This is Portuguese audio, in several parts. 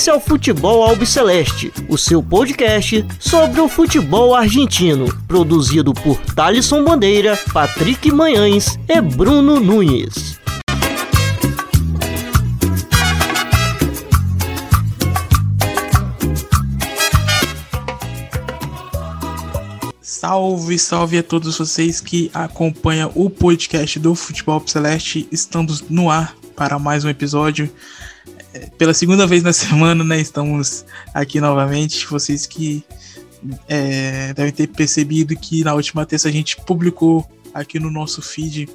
Esse é o Futebol Albiceleste, o seu podcast sobre o futebol argentino, produzido por Thalisson Bandeira, Patrick Manhães e Bruno Nunes. Salve, salve a todos vocês que acompanham o podcast do Futebol Celeste. Estamos no ar para mais um episódio. Pela segunda vez na semana, né? Estamos aqui novamente. Vocês que é, devem ter percebido que na última terça a gente publicou aqui no nosso feed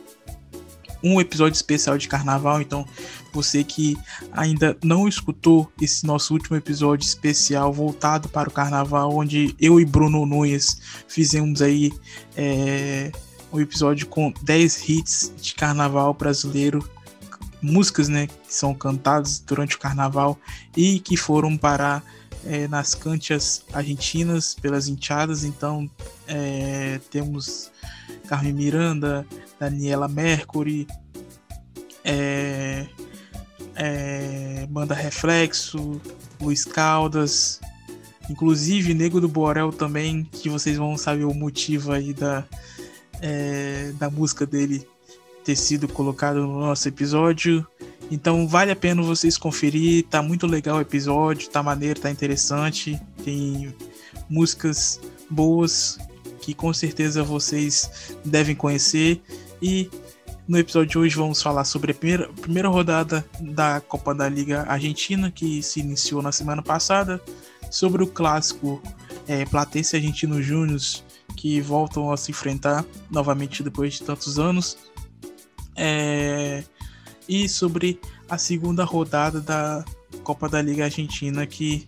um episódio especial de carnaval. Então, você que ainda não escutou esse nosso último episódio especial voltado para o carnaval, onde eu e Bruno Nunes fizemos aí é, um episódio com 10 hits de carnaval brasileiro músicas né, que são cantadas durante o carnaval e que foram parar é, nas cantias argentinas pelas enteadas. Então é, temos Carmen Miranda, Daniela Mercury, é, Banda Reflexo, Luiz Caldas, inclusive Nego do Borel também, que vocês vão saber o motivo aí da, da música dele ter sido colocado no nosso episódio. Então vale a pena vocês conferir, tá muito legal o episódio, tá maneiro, tá interessante, tem músicas boas que com certeza vocês devem conhecer. E no episódio de hoje vamos falar sobre a primeira, primeira rodada da Copa da Liga Argentina que se iniciou na semana passada, sobre o clássico é, Platense Argentino Júnior que voltam a se enfrentar novamente depois de tantos anos é, e sobre a segunda rodada da Copa da Liga Argentina que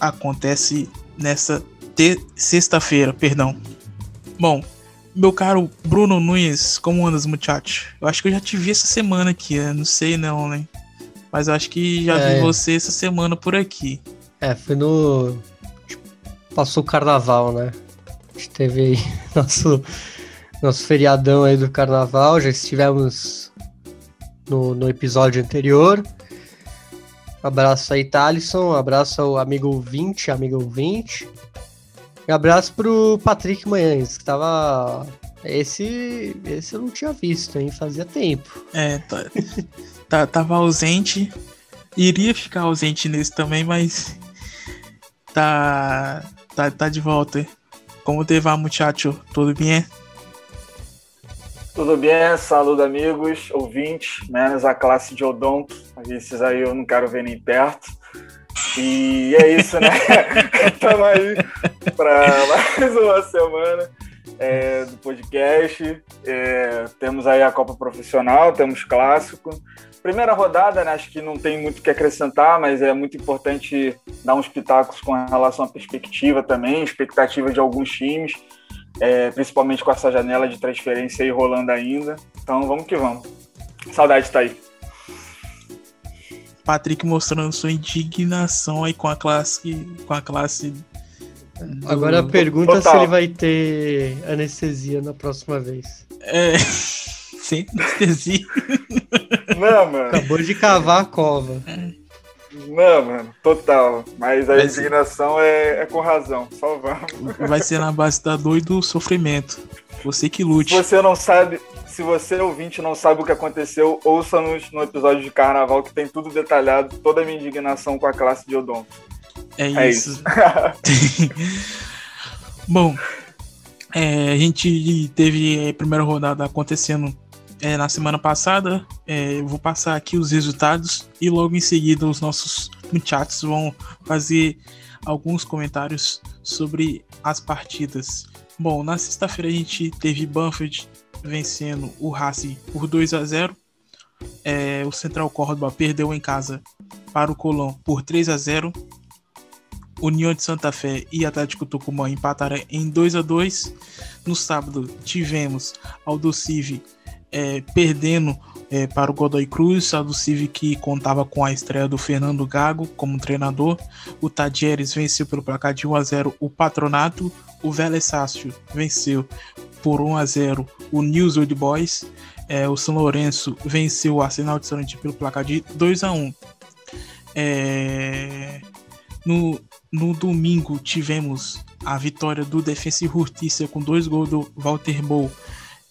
acontece nessa sexta-feira, perdão. Bom, meu caro Bruno Nunes, como andas, muchacho? Eu acho que eu já te vi essa semana aqui, eu não sei não, né? Mas eu acho que já é, vi você essa semana por aqui. É, foi no. Passou o carnaval, né? A gente teve aí nosso nosso feriadão aí do carnaval, já estivemos no, no episódio anterior. Abraço aí, Thalisson, abraço ao amigo ouvinte, amigo ouvinte. E abraço pro Patrick Manhães, que tava. Esse, esse eu não tinha visto, hein? Fazia tempo. É, tá, tá, tava ausente. Iria ficar ausente nesse também, mas tá, tá, tá de volta. Como te va, muchacho? Tudo bem? Tudo bem? Saludo amigos, ouvintes, menos a classe de odonto. Esses aí eu não quero ver nem perto. E é isso, né? Estamos aí para mais uma semana é, do podcast. É, temos aí a Copa Profissional, temos clássico. Primeira rodada, né? Acho que não tem muito o que acrescentar, mas é muito importante dar uns pitacos com relação à perspectiva também, expectativa de alguns times é, principalmente com essa janela de transferência aí rolando ainda. Então vamos que vamos. Saudade tá aí. Patrick mostrando sua indignação aí com a classe, com a classe. Do... Agora a pergunta Total. se ele vai ter anestesia na próxima vez. É, sem anestesia. Não, mano. Acabou de cavar a cova. É. Não, mano, total. Mas a indignação é, é, com razão. Só vamos. Vai ser na base da dor e do sofrimento. Você que lute. Se você não sabe, se você ouvinte não sabe o que aconteceu, ouça-nos no episódio de carnaval que tem tudo detalhado, toda a minha indignação com a classe de Odon. É, é isso. isso. Bom, é, a gente teve a primeira rodada acontecendo é, na semana passada. É, eu vou passar aqui os resultados e logo em seguida os nossos muchachos vão fazer alguns comentários sobre as partidas. Bom, na sexta-feira a gente teve Banfield vencendo o Racing por 2 a 0. É, o Central Córdoba perdeu em casa para o Colón por 3 a 0. União de Santa Fé e Atlético Tucumã empataram em 2 a 2. No sábado tivemos Aldo Civi é, perdendo é, para o Godoy Cruz, a do Civic contava com a estreia do Fernando Gago como treinador. O Tadieres venceu pelo placar de 1 a 0 o Patronato. O Vélez Sácio venceu por 1 a 0 o News Old Boys. É, o São Lourenço venceu o Arsenal de Sarandi pelo placar de 2 a 1. É, no, no domingo tivemos a vitória do Defensa e Justiça com dois gols do Walter Bow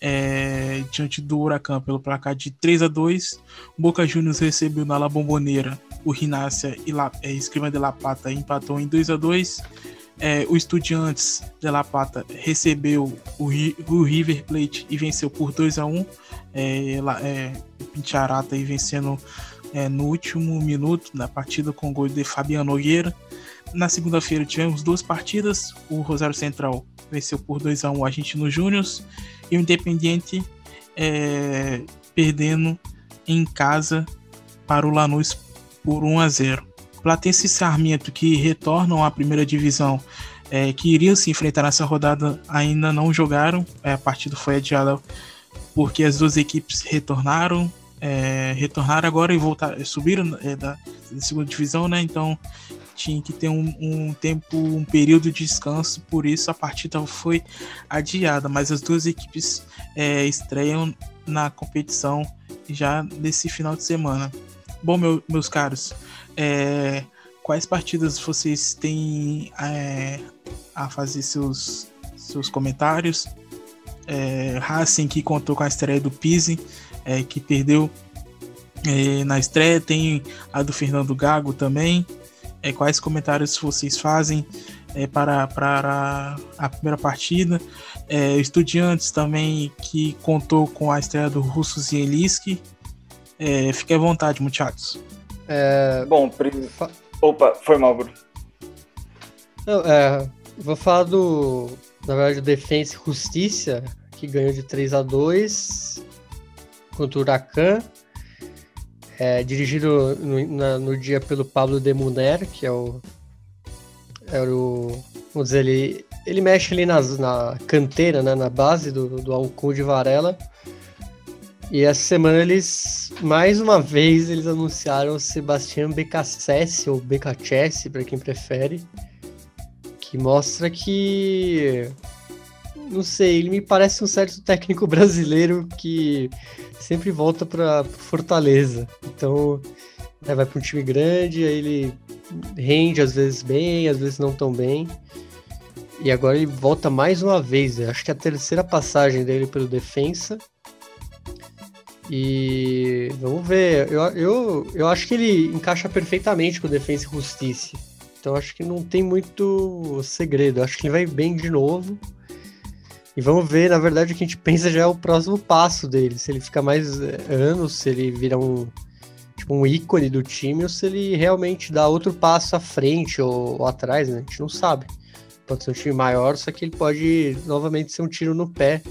é, diante do Huracan pelo placar de 3 a 2 Boca Juniors recebeu na La Bomboneira o Rinácia e La, é, Escrima de La Plata empatou em 2 a 2 é, o Estudiantes de La Plata recebeu o, o, River Plate e venceu por 2 a 1 é, é, Pincharata aí vencendo é, no último minuto da partida com o gol de Fabiano Nogueira. Na segunda-feira tivemos duas partidas. O Rosário Central venceu por 2 a 1 o Argentino Júnior e o Independiente é, perdendo em casa para o Lanús por 1 a 0. Platense e Sarmiento que retornam à primeira divisão é, que iriam se enfrentar nessa rodada ainda não jogaram. É, a partida foi adiada porque as duas equipes retornaram, é, retornaram agora e voltaram, subiram é, da, segunda divisão, né? Então tinha que ter um, um, tempo, um período de descanso, por isso a partida foi adiada. Mas as duas equipes é, estreiam na competição já nesse final de semana. Bom, meu, meus caros, é, quais partidas vocês têm é, a fazer seus, seus comentários? É, Racing que contou com a estreia do Pise, é, que perdeu é, na estreia, tem a do Fernando Gago também. É, quais comentários vocês fazem é, para, para a primeira partida? É, estudiantes também que contou com a estreia do Russo Zielinski. É, fique à vontade, muchachos. É... Bom, prim... opa, foi mal, Bruno. Não, é, vou falar do, na verdade, o Defensa e Justiça, que ganhou de 3 a 2 contra o Huracan, é, dirigido no, na, no, dia pelo Pablo Demuner, que é o, é o vamos dizer, ele, ele mexe ali nas, na canteira, né, na base do, do Alcon de Varela, e essa semana eles, mais uma vez, eles anunciaram o Sebastião Becassese, ou Becachese, para quem prefere, que mostra que não sei, ele me parece um certo técnico brasileiro que sempre volta para Fortaleza. Então, né, vai para um time grande, aí ele rende às vezes bem, às vezes não tão bem. E agora ele volta mais uma vez. Acho que é a terceira passagem dele pelo defensa. E vamos ver. Eu, eu, eu acho que ele encaixa perfeitamente com o Defensa e Justiça. Então acho que não tem muito segredo. Acho que ele vai bem de novo. E vamos ver, na verdade, o que a gente pensa já é o próximo passo dele. Se ele fica mais eh, anos, se ele vira um, tipo, um ícone do time, ou se ele realmente dá outro passo à frente ou, ou atrás, né? A gente não sabe. Pode ser um time maior, só que ele pode novamente ser um tiro no pé.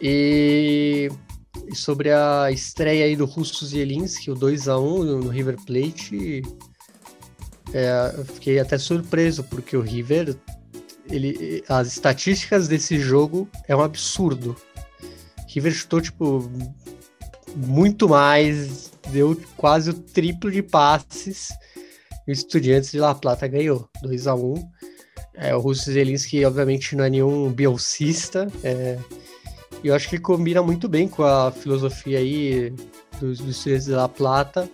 E e sobre a estreia aí do Russo Zielinski, o 2x1 no River Plate, é, eu fiquei até surpreso, porque o River, ele, as estatísticas desse jogo é um absurdo. River chutou, tipo, muito mais, deu quase o triplo de passes, e o Estudiantes de La Plata ganhou, 2 a 1 é, O Russo Zielinski, obviamente, não é nenhum bielcista, é, e eu acho que ele combina muito bem com a filosofia aí dos, dos Estudiantes da Plata.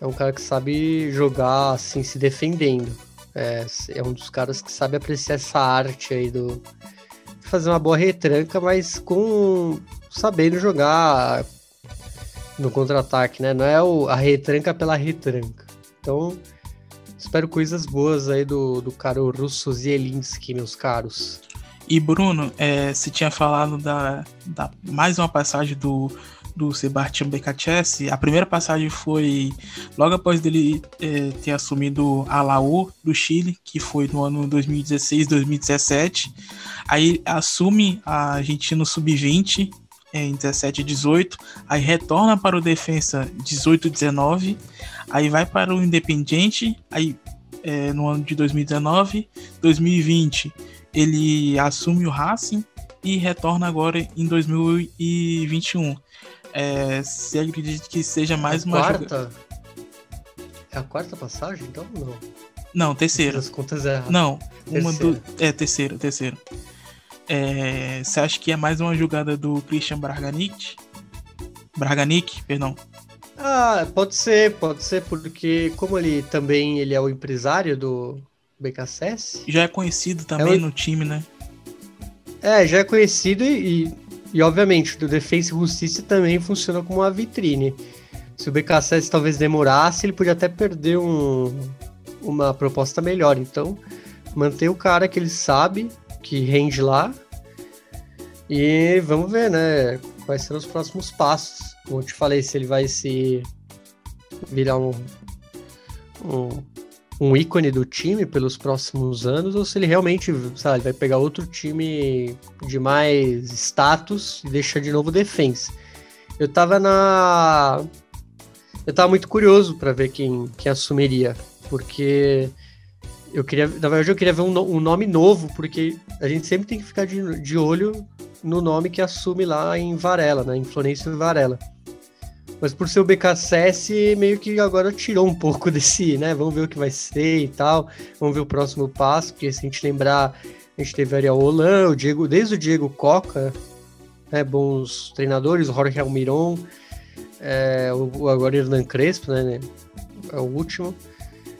É um cara que sabe jogar assim, se defendendo. É, é um dos caras que sabe apreciar essa arte aí do fazer uma boa retranca, mas com sabendo jogar no contra-ataque, né? Não é o, a retranca pela retranca. Então, espero coisas boas aí do, do cara russo Zielinski, meus caros. E Bruno, é, você tinha falado da, da mais uma passagem do, do Sebastião Becacchese. A primeira passagem foi logo após dele é, ter assumido a Laú do Chile, que foi no ano 2016, 2017. Aí assume a Argentina Sub-20 é, em 17 e 18, aí retorna para o Defensa 18 e 19, aí vai para o Independiente, aí é, no ano de 2019, 2020 ele assume o Racing e retorna agora em 2021. É, se acredita que seja mais a uma quarta? É a quarta passagem, então não? Não, terceira. As contas erradas. Não, uma do é terceira, terceira. É, você acha que é mais uma jogada do Christian Braganic? Braganic, perdão. Ah, pode ser, pode ser, porque como ele também ele é o empresário do BKSS. Já é conhecido também é o... no time, né? É, já é conhecido e, e, e obviamente o Defensa e Justiça também funciona como uma vitrine. Se o BKSS talvez demorasse, ele podia até perder um, uma proposta melhor. Então, manter o cara que ele sabe que rende lá. E vamos ver, né? Quais serão os próximos passos. Como eu te falei, se ele vai se virar um, um, um ícone do time pelos próximos anos, ou se ele realmente, sabe, vai pegar outro time de mais status e deixar de novo defensa. Eu tava na. Eu tava muito curioso para ver quem, quem assumiria, porque eu queria, na verdade, eu queria ver um, um, nome novo, porque a gente sempre tem que ficar de, de olho no nome que assume lá em Varela, né? Em Florencio Varela. Mas por ser o BKSS, meio que agora tirou um pouco desse, né? Vamos ver o que vai ser e tal. Vamos ver o próximo passo, porque se a gente lembrar, a gente teve Ariel Holan, o Diego, desde o Diego Coca, né? Bons treinadores, o Jorge Almiron, é, o, agora Hernan Crespo, né? É o último.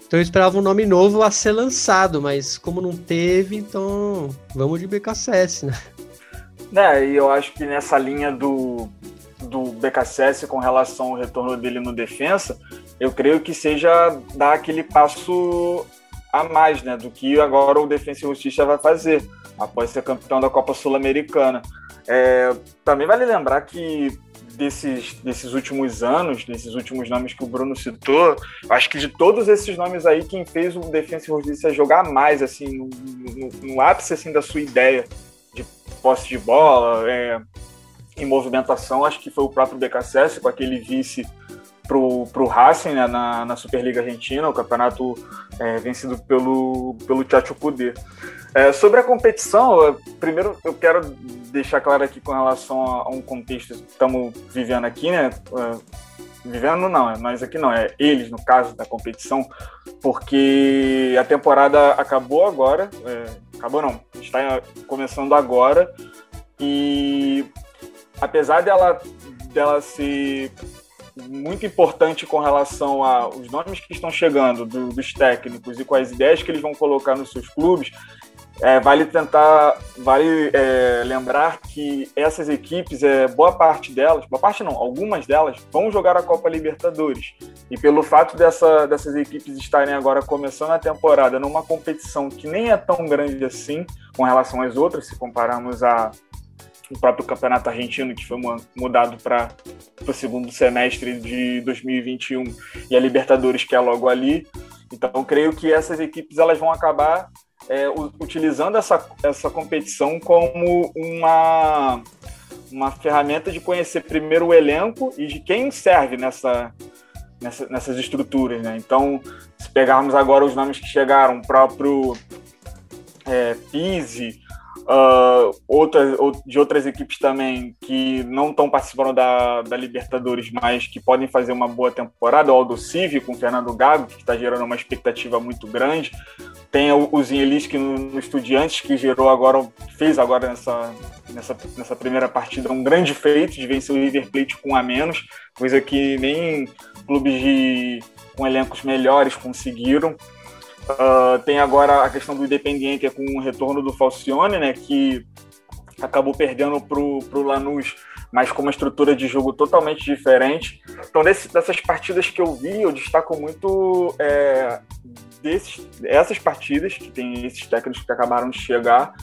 Então eu esperava um nome novo a ser lançado, mas como não teve, então vamos de BKSS, né? É, e eu acho que nessa linha do, do BKSS com relação ao retorno dele no defensa, eu creio que seja dar aquele passo a mais, né, do que agora o Defensa e Justiça vai fazer após ser campeão da Copa Sul-Americana. É, também vale lembrar que desses, desses últimos anos, desses últimos nomes que o Bruno citou, acho que de todos esses nomes aí, quem fez o Defensa e Justiça jogar mais, assim, no, no, no ápice assim, da sua ideia de posse de bola, é, em movimentação, acho que foi o próprio BKSS, com aquele vice pro, pro Racing né, na, na Superliga Argentina, o campeonato é, vencido pelo, pelo Chacho Poder. É, sobre a competição, primeiro eu quero deixar claro aqui com relação a, a um contexto que estamos vivendo aqui, né? É, vivendo não, é nós aqui não, é eles no caso da competição, porque a temporada acabou agora, é, acabou não, está começando agora e apesar dela, dela ser muito importante com relação aos nomes que estão chegando do, dos técnicos e com as ideias que eles vão colocar nos seus clubes, é, vale tentar, vale é, lembrar que essas equipes, é, boa parte delas, boa parte não, algumas delas vão jogar a Copa Libertadores. E pelo fato dessa, dessas equipes estarem agora começando a temporada numa competição que nem é tão grande assim com relação às outras, se compararmos a o próprio campeonato argentino, que foi mudado para o segundo semestre de 2021, e a Libertadores, que é logo ali. Então, creio que essas equipes elas vão acabar é, utilizando essa, essa competição como uma, uma ferramenta de conhecer primeiro o elenco e de quem serve nessa, nessa nessas estruturas. Né? Então, se pegarmos agora os nomes que chegaram, o próprio é, Pise, uh, outras, de outras equipes também que não estão participando da, da Libertadores, mas que podem fazer uma boa temporada, o Aldo Civi com o Fernando Gago, que está gerando uma expectativa muito grande. Tem o, o Zinhelisque no, no Estudiantes, que gerou agora, fez agora nessa, nessa, nessa primeira partida um grande feito de vencer o River Plate com a menos, coisa que nem clubes de, com elencos melhores conseguiram. Uh, tem agora a questão do Independiente com o retorno do Falcione, né, que acabou perdendo para o Lanús, mas com uma estrutura de jogo totalmente diferente. Então, desse, dessas partidas que eu vi, eu destaco muito é, desses, essas partidas, que tem esses técnicos que acabaram de chegar,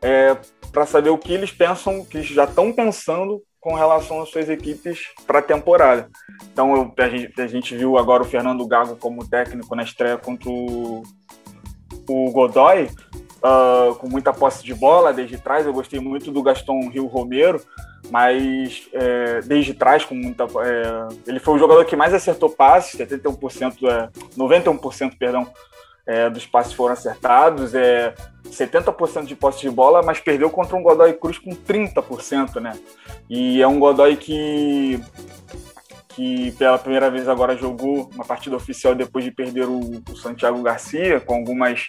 é, para saber o que eles pensam, que eles já estão pensando com relação às suas equipes para a temporada. Então eu, a, gente, a, gente, viu agora o Fernando Gago como técnico na estreia contra o, o Godoy, uh, com muita posse de bola desde trás. Eu gostei muito do Gaston Rio Romero, mas é, desde trás, com muita. É, ele foi o jogador que mais acertou passes, 71%, é, 91%, perdão, é, dos passes foram acertados, é 70% de posse de bola, mas perdeu contra um Godoy Cruz com 30%, né? E é um Godoy que que pela primeira vez agora jogou uma partida oficial depois de perder o, o Santiago Garcia, com algumas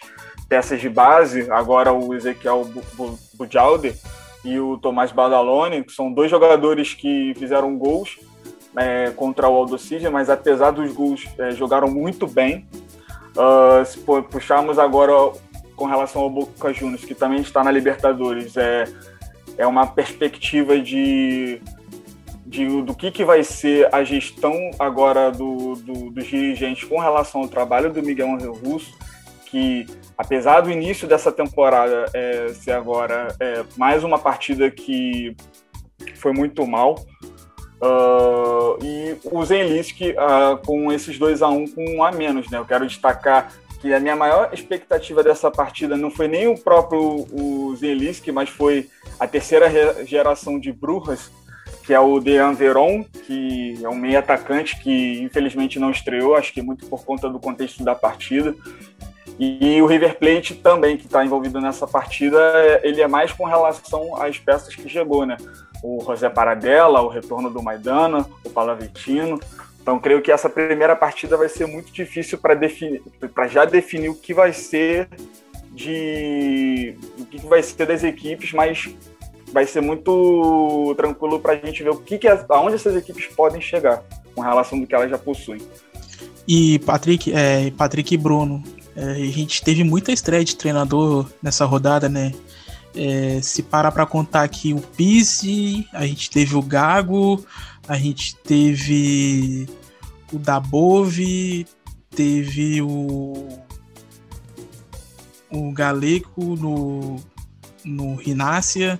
peças de base, agora o Ezequiel Bujalder e o Tomás Badalone, que são dois jogadores que fizeram gols é, contra o Aldosive, mas apesar dos gols, é, jogaram muito bem. Uh, se puxarmos agora com relação ao Boca Juniors, que também está na Libertadores, é, é uma perspectiva de, de do que, que vai ser a gestão agora do, do, dos dirigentes com relação ao trabalho do Miguel Angel Russo, que apesar do início dessa temporada é, ser agora é, mais uma partida que foi muito mal, uh, e o Zenlisk uh, com esses 2 a 1 um, com um a menos, né? Eu quero destacar que a minha maior expectativa dessa partida não foi nem o próprio o Zenlisk, mas foi a terceira geração de Brujas, que é o Dean Veron, que é um meio atacante que infelizmente não estreou, acho que muito por conta do contexto da partida. E o River Plate também, que está envolvido nessa partida, ele é mais com relação às peças que chegou, né? O José Paradella, o retorno do Maidana, o Palavitino. Então, creio que essa primeira partida vai ser muito difícil para para já definir o que vai ser de o que vai ser das equipes, mas vai ser muito tranquilo para a gente ver o que, que aonde essas equipes podem chegar com relação do que elas já possuem. E Patrick, é, Patrick e Bruno, é, a gente teve muita estreia de treinador nessa rodada, né? É, se parar para contar aqui o Pise, a gente teve o Gago, a gente teve o Dabove, teve o o Galego no no Rinácia,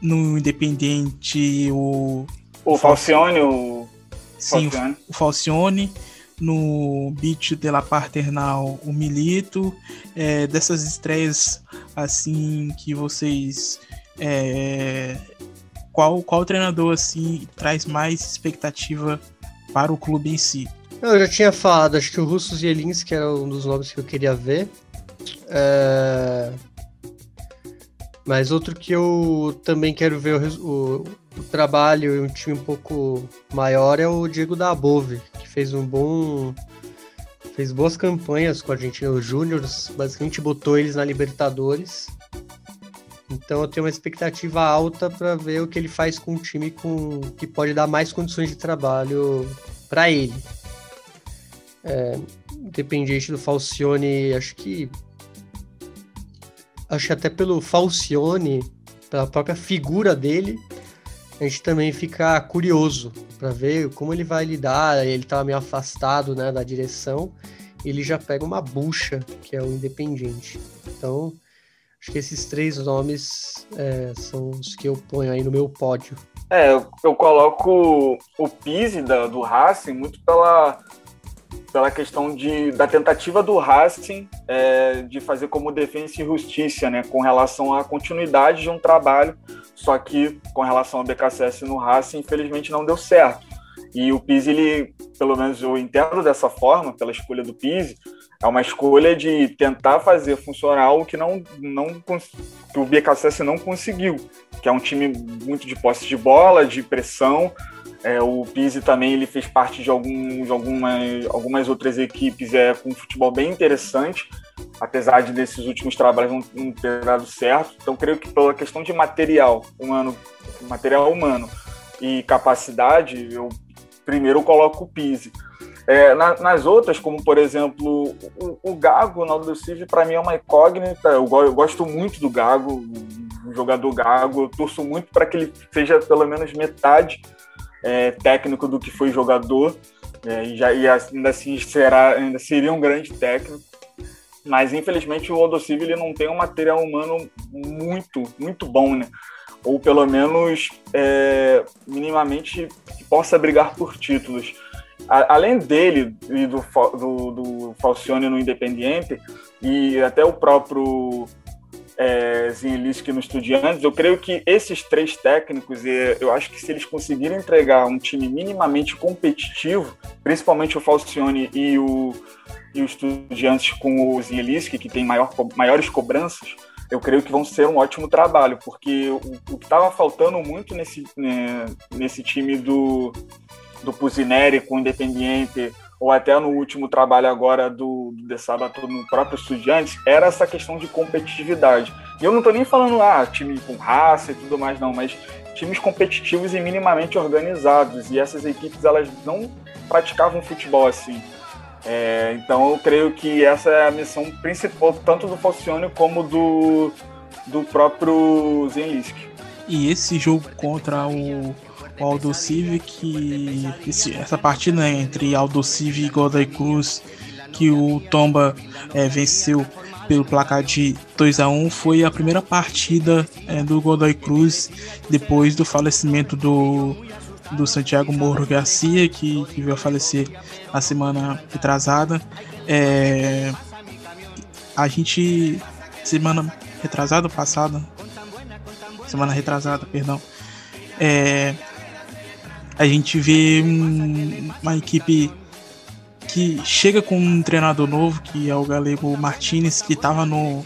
no Independente o o Falcione, o Sim, Falcione. o Falcione no Beat de la Paternal o Milito, é, dessas estreias assim que vocês é, qual qual treinador assim traz mais expectativa para o clube em si? Eu já tinha falado, acho que o Russo Zielinski era um dos nomes que eu queria ver. É... Mas outro que eu também quero ver o, o, o trabalho e um time um pouco maior é o Diego da Above, que fez um bom. fez boas campanhas com a Argentina. Os Júniors basicamente botou eles na Libertadores. Então eu tenho uma expectativa alta para ver o que ele faz com um time com, que pode dar mais condições de trabalho para ele. É, independente do Falcione, acho que. Acho que até pelo Falcione, pela própria figura dele, a gente também fica curioso para ver como ele vai lidar. Ele estava meio afastado né, da direção, ele já pega uma bucha, que é o Independente. Então, acho que esses três nomes é, são os que eu ponho aí no meu pódio. É, eu, eu coloco o Pise da, do Racing muito pela, pela questão de, da tentativa do Racing é, de fazer como defesa e justiça, né, com relação à continuidade de um trabalho só que com relação ao BKSS no Racing, infelizmente não deu certo. E o Pise, ele, pelo menos eu entendo dessa forma, pela escolha do Pise, é uma escolha de tentar fazer funcionar o que não, não que o BKSS não conseguiu, que é um time muito de posse de bola, de pressão. É, o Pise também ele fez parte de, algum, de algumas, algumas outras equipes é, com um futebol bem interessante apesar de desses últimos trabalhos não, não ter dado certo. Então, creio que pela questão de material humano, material humano e capacidade, eu primeiro coloco o Pise. É, na, nas outras, como por exemplo o, o Gago, o Ronaldo Silva, para mim é uma incógnita. Eu, eu, gosto muito do Gago, o jogador Gago. Eu torço muito para que ele seja pelo menos metade é, técnico do que foi jogador. É, e, já, e ainda assim será, ainda seria um grande técnico. Mas infelizmente o Odocive ele não tem um material humano muito, muito bom, né? Ou pelo menos é, minimamente que possa brigar por títulos. A, além dele e do, do, do Falcione no Independiente, e até o próprio é, no Estudiantes, eu creio que esses três técnicos, eu acho que se eles conseguirem entregar um time minimamente competitivo, principalmente o Falcione e o, e o Estudiantes com o Zielinski, que tem maior, maiores cobranças, eu creio que vão ser um ótimo trabalho, porque o, o que estava faltando muito nesse, né, nesse time do, do Pusineri com o Independiente, ou até no último trabalho agora do, do no próprio Estudiantes, era essa questão de competitividade. E eu não estou nem falando, ah, time com raça e tudo mais, não, mas times competitivos e minimamente organizados. E essas equipes elas não praticavam futebol assim. É, então eu creio que essa é a missão principal tanto do Falcione como do, do próprio Zenlisk. E esse jogo contra o, o Aldo Civi, que esse, essa partida né, entre Aldo Civi e Godoy Cruz, que o Tomba é, venceu pelo placar de 2 a 1 foi a primeira partida é, do Godoy Cruz depois do falecimento do, do Santiago Moro Garcia, que, que veio a falecer na semana retrasada. É, a gente, semana retrasada, passada, semana retrasada, perdão, é, a gente vê um, uma equipe que chega com um treinador novo, que é o galego Martinez, que estava no,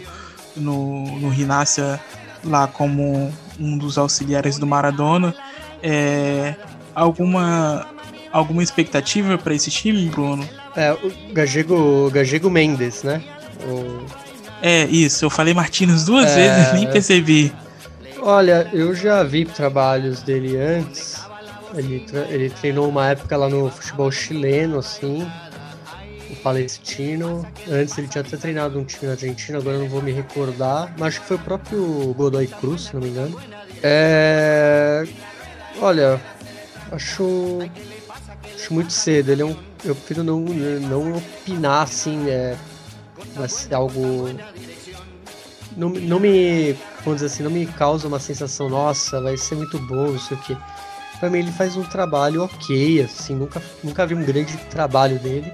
no, no Rinácia lá como um dos auxiliares do Maradona. É, alguma, alguma expectativa para esse time, Bruno? É, o Gagego, Gagego Mendes, né? O... É, isso, eu falei Martinez duas é... vezes, nem percebi. Olha, eu já vi trabalhos dele antes. Ele, ele treinou uma época lá no futebol chileno, assim o Palestino. Antes ele tinha até treinado um time na Argentina, agora não vou me recordar. Mas acho que foi o próprio Godoy Cruz, se não me engano. É... Olha, acho, acho muito cedo. Ele é um... Eu prefiro não, não opinar assim, é... vai ser algo. Não, não me. Vamos dizer assim, não me causa uma sensação, nossa, vai ser muito bom, isso aqui. Mim ele faz um trabalho ok, assim, nunca, nunca vi um grande trabalho dele.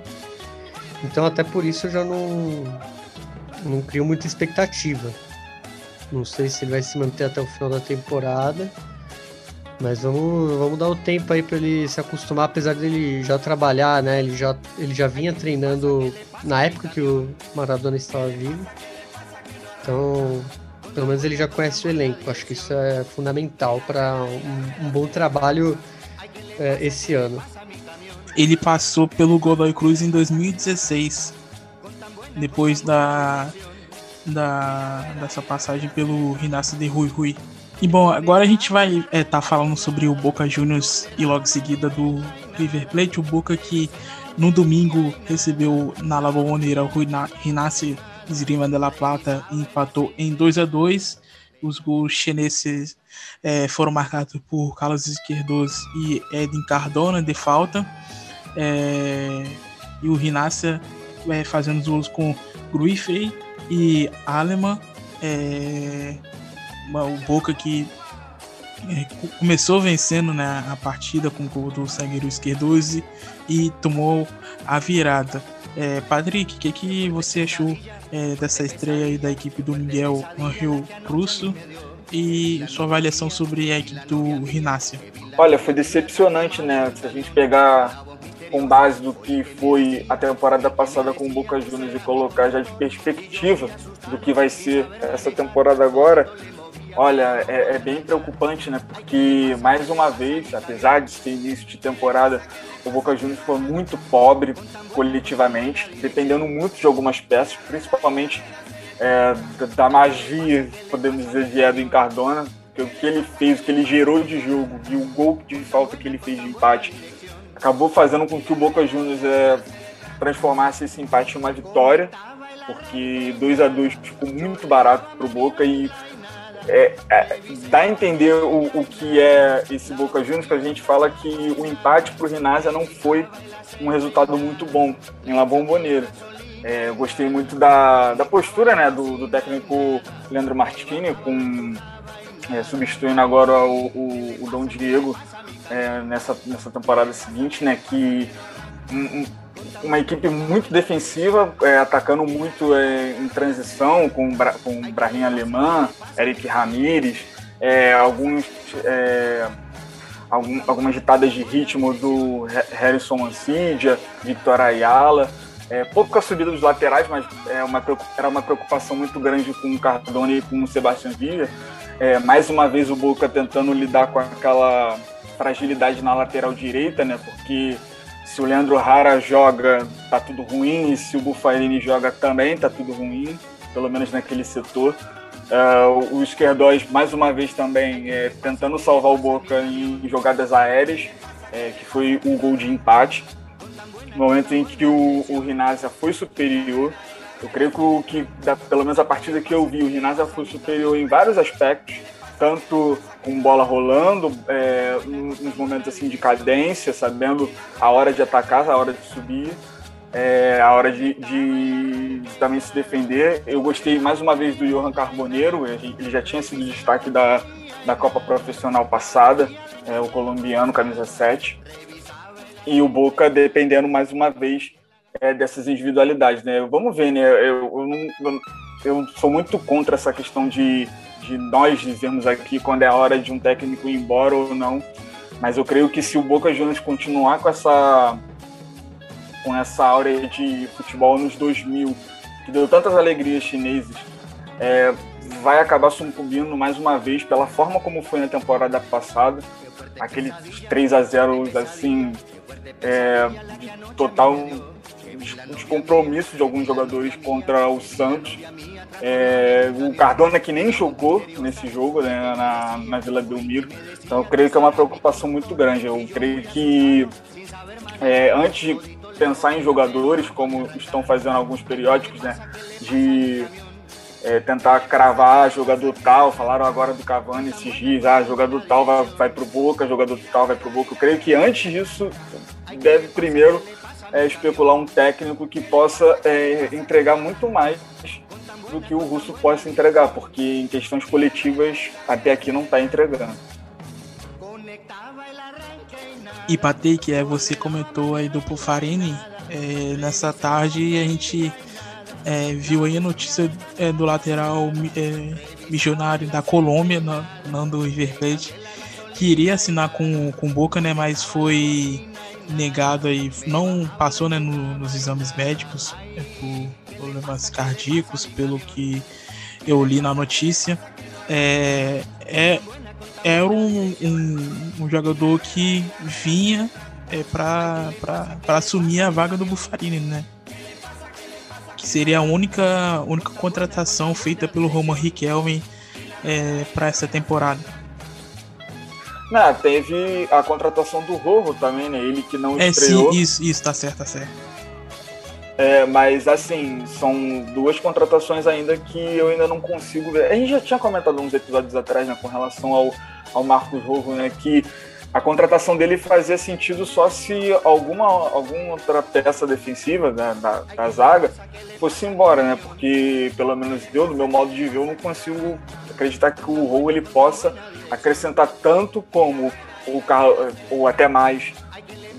Então até por isso eu já não, não crio muita expectativa. Não sei se ele vai se manter até o final da temporada. Mas vamos, vamos dar o tempo aí para ele se acostumar, apesar dele já trabalhar, né? Ele já, ele já vinha treinando na época que o Maradona estava vivo. Então, pelo menos ele já conhece o elenco. Acho que isso é fundamental para um, um, bom trabalho é, esse ano ele passou pelo Godoy Cruz em 2016, depois da, da dessa passagem pelo Rinácio de Rui Rui. E bom, agora a gente vai estar é, tá falando sobre o Boca Juniors e logo em seguida do River Plate, o Boca que no domingo recebeu na La Bombonera o Rinácio Esgrima de la Plata empatou em 2 a 2 Os gols chineses é, foram marcados por Carlos Esquerdos e Edin Cardona de falta. É, e o Rinácia é, fazendo os gols com Gruifei e Alemann. É, o Boca que é, começou vencendo né, a partida com o gol do zagueiro esquerdoso e tomou a virada. É, Patrick, o que, que você achou é, dessa estreia aí da equipe do Miguel Angel Russo e sua avaliação sobre a equipe do Rinácia? Olha, foi decepcionante, né? Se a gente pegar com base do que foi a temporada passada com o Boca Juniors e colocar já de perspectiva do que vai ser essa temporada agora, olha, é, é, bem preocupante, né? Porque, mais uma vez, apesar de ser início de temporada, o Boca Juniors foi muito pobre coletivamente, dependendo muito de algumas peças, principalmente é, da magia, podemos dizer, de Edwin Cardona, que o que ele fez, o que ele gerou de jogo e o gol de falta que ele fez de empate acabou fazendo com que o Boca Juniors é, transformasse esse empate em uma vitória, porque 2 a 2 ficou muito barato para o Boca e é, é, dá a entender o, o, que é esse Boca Juniors, que a gente fala que o empate para o Rinásia não foi um resultado muito bom em La Bombonera. É, eu gostei muito da, da postura né, do, do técnico Leandro Martini, com, é, substituindo agora o, o, o Dom Diego é, nessa, nessa temporada seguinte, né? Que um, uma equipe muito defensiva, é, atacando muito é, em transição, com, com Brahim Alemã, Eric Ramírez, é, alguns, é, algum, algumas ditadas de ritmo do Harrison Mancidia, Victor Ayala. É, pouca subida dos laterais, mas é uma, era uma preocupação muito grande com o Cardone e com o Sebastião Villa. É, mais uma vez o Boca tentando lidar com aquela fragilidade na lateral direita, né? Porque se o Leandro Rara joga, tá tudo ruim, e se o Buffarini joga também, tá tudo ruim, pelo menos naquele setor. Uh, o Esquerdóis, mais uma vez também, é, tentando salvar o Boca em jogadas aéreas, é, que foi o gol de empate. No momento em que o, o Rinazia foi superior, eu creio que, que, pelo menos a partida que eu vi, o Rinazia foi superior em vários aspectos, tanto com bola rolando, é, nos momentos assim de cadência, sabendo a hora de atacar, a hora de subir, é, a hora de, de, de, também se defender. Eu gostei mais uma vez do Johan Carboneiro, ele já tinha sido destaque da, da Copa Profissional passada, é, o colombiano, camisa 7. E o Boca dependendo mais uma vez é, dessas individualidades. Né? Vamos ver, né? Eu, eu, eu, sou muito contra essa questão de, de nós dizermos aqui quando é a hora de um técnico ir embora ou não. Mas eu creio que se o Boca Juniors continuar com essa com essa áurea de futebol nos 2000, que deu tantas alegrias chineses, é, vai acabar sucumbindo mais uma vez pela forma como foi na temporada passada, aquele 3 a 0 assim, é, de total descompromisso de alguns jogadores contra o Santos. É, o Cardona que nem jogou nesse jogo né, na, na Vila Belmiro. Então eu creio que é uma preocupação muito grande. Eu creio que é, antes de pensar em jogadores, como estão fazendo alguns periódicos, né? De é, tentar cravar jogador tal, falaram agora do Cavani esses dias, ah, jogador tal vai, vai pro Boca, jogador tal vai pro Boca. Eu creio que antes disso deve primeiro é, especular um técnico que possa é, entregar muito mais do que o Russo possa entregar, porque em questões coletivas até aqui não está entregando. E Patrick, é, você comentou aí do Pufarini. É, nessa tarde a gente é, viu aí a notícia é, do lateral é, missionário da Colômbia, Nando River Plate, que iria assinar com, com Boca, né? Mas foi negado aí, não passou né, no, nos exames médicos é, por problemas cardíacos, pelo que eu li na notícia. É, é, era um, um, um jogador que vinha é, para assumir a vaga do Buffarini, né? Que seria a única, única contratação feita pelo Roman Riquelme é, para essa temporada. Não, teve a contratação do Rojo também, né? Ele que não é, estreou. Sim, isso, isso, tá certo, tá certo. É, mas assim, são duas contratações ainda que eu ainda não consigo ver. A gente já tinha comentado uns episódios atrás, né, com relação ao, ao Marcos Rojo, né, que a contratação dele fazia sentido só se alguma, alguma outra peça defensiva né, da, da zaga fosse embora, né? Porque, pelo menos eu, no meu modo de ver, eu não consigo acreditar que o Rojo ele possa acrescentar tanto como o Carlos, ou até mais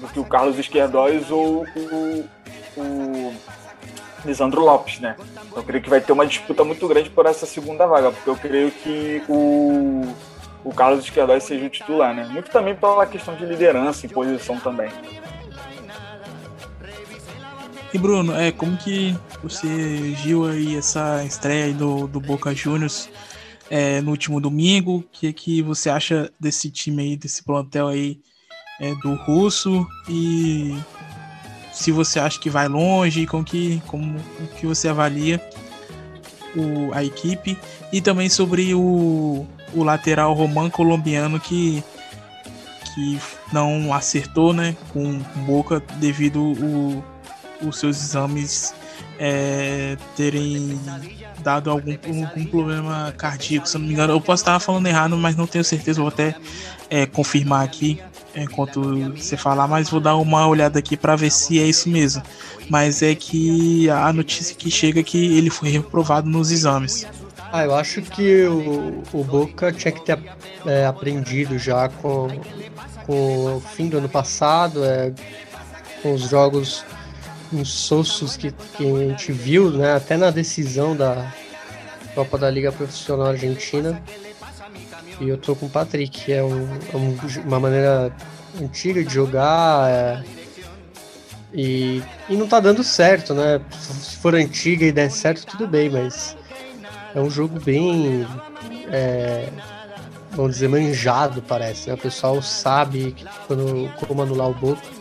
do que o Carlos Esquerdóis ou o, o Lisandro Lopes, né? Eu creio que vai ter uma disputa muito grande por essa segunda vaga, porque eu creio que o o Carlos Esquerdóis seja o titular, né? Muito também pela questão de liderança e posição também. E Bruno, é, como que você viu aí essa estreia do, do Boca Juniors é, no último domingo? O que, que você acha desse time aí, desse plantel aí é, do Russo? E se você acha que vai longe, como que, como, que você avalia o, a equipe? E também sobre o, o lateral romano colombiano que, que não acertou né, com, com Boca devido o, os seus exames é, terem dado algum, algum problema cardíaco, se não me engano. Eu posso estar falando errado, mas não tenho certeza. Vou até é, confirmar aqui enquanto você falar, mas vou dar uma olhada aqui para ver se é isso mesmo. Mas é que a notícia que chega é que ele foi reprovado nos exames. Ah, eu acho que o, o Boca tinha que ter é, aprendido já com, com o fim do ano passado, é, com os jogos insossos que, que a gente viu, né, até na decisão da Copa da Liga Profissional Argentina. E eu tô com o Patrick, é, um, é um, uma maneira antiga de jogar. É, e, e não tá dando certo, né? Se for antiga e der certo, tudo bem, mas é um jogo bem. É, vamos dizer, manjado, parece. Né? O pessoal sabe que, quando, como anular o Boca.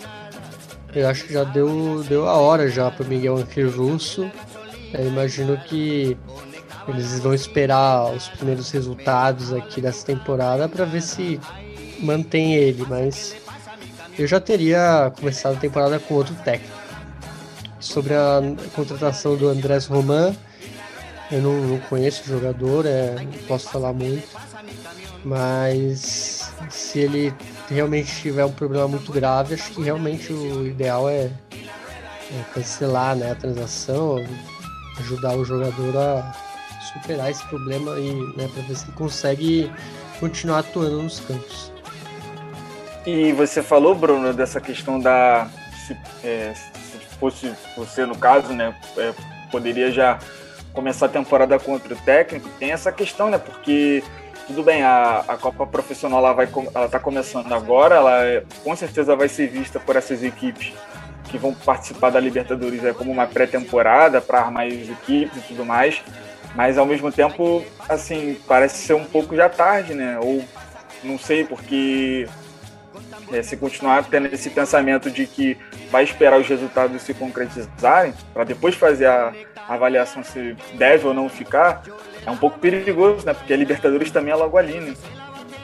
Eu acho que já deu, deu a hora já para Miguel Angel Russo. É, imagino que Eles vão esperar os primeiros resultados aqui dessa temporada para ver se mantém ele, mas eu já teria começado a temporada com outro técnico. Sobre a contratação do Andrés Roman, eu não, não conheço o jogador, é, não posso falar muito, mas se ele realmente tiver um problema muito grave, acho que realmente o ideal é, é cancelar né, a transação, ajudar o jogador a superar esse problema e né, para ver se ele consegue continuar atuando nos campos. E você falou, Bruno, dessa questão da. Se, é, se fosse você, no caso, né, é, poderia já começar a temporada com outro técnico. Tem essa questão, né, porque tudo bem, a, a Copa Profissional ela vai ela tá começando agora, ela é, com certeza vai ser vista por essas equipes que vão participar da Libertadores é como uma pré-temporada para armar as equipes e tudo mais, mas ao mesmo tempo, assim, parece ser um pouco já tarde, né? Ou não sei, porque é, se continuar tendo esse pensamento de que vai esperar os resultados se concretizarem, para depois fazer a avaliação se deve ou não ficar, é um pouco perigoso, né? Porque a Libertadores também é logo ali, né?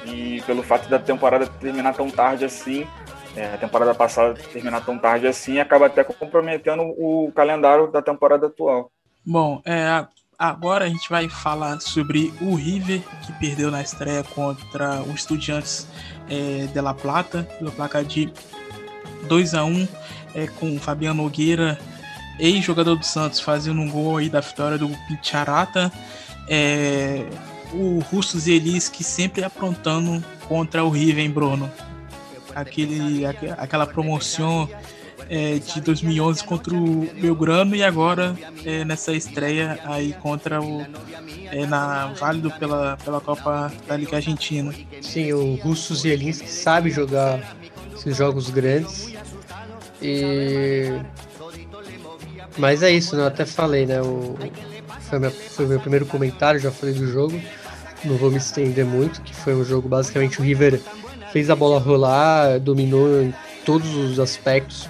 E pelo fato da temporada terminar tão tarde assim, é, a temporada passada terminar tão tarde assim, acaba até comprometendo o calendário da temporada atual. Bom, é, agora a gente vai falar sobre o River, que perdeu na estreia contra o Estudiantes é, de La Plata, pelo placar de 2 a 1 é, com o Fabiano Nogueira, ex-jogador do Santos, fazendo um gol aí da vitória do Picharata. É, o Russo Zelis sempre aprontando contra o River, Bruno. Aquele, aquela promoção é, de 2011 contra o Belgrano e agora é, nessa estreia aí contra o é, na válido pela, pela Copa da Liga Argentina. Sim, o Russo Zielinski sabe jogar esses jogos grandes e mas é isso, né? Eu até falei, né? O... Foi, minha... foi meu primeiro comentário, já falei do jogo. Não vou me estender muito, que foi um jogo basicamente o River fez a bola rolar, dominou em todos os aspectos,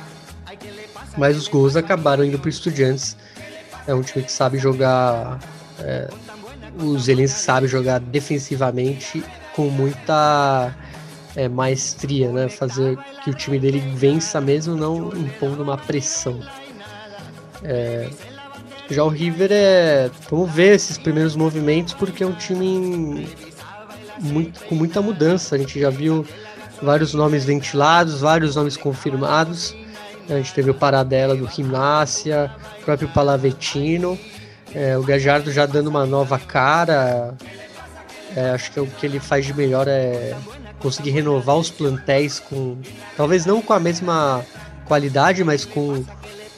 mas os gols acabaram indo para Estudiantes. É um time que sabe jogar. É... o Zelenski sabe jogar defensivamente com muita é, maestria, né? Fazer que o time dele vença mesmo não impondo uma pressão. É, já o River é. Vamos ver esses primeiros movimentos, porque é um time muito, com muita mudança. A gente já viu vários nomes ventilados, vários nomes confirmados. A gente teve o Paradela do Gimnásia, o próprio Palavetino. É, o Gajardo já dando uma nova cara. É, acho que o que ele faz de melhor é conseguir renovar os plantéis com. Talvez não com a mesma qualidade, mas com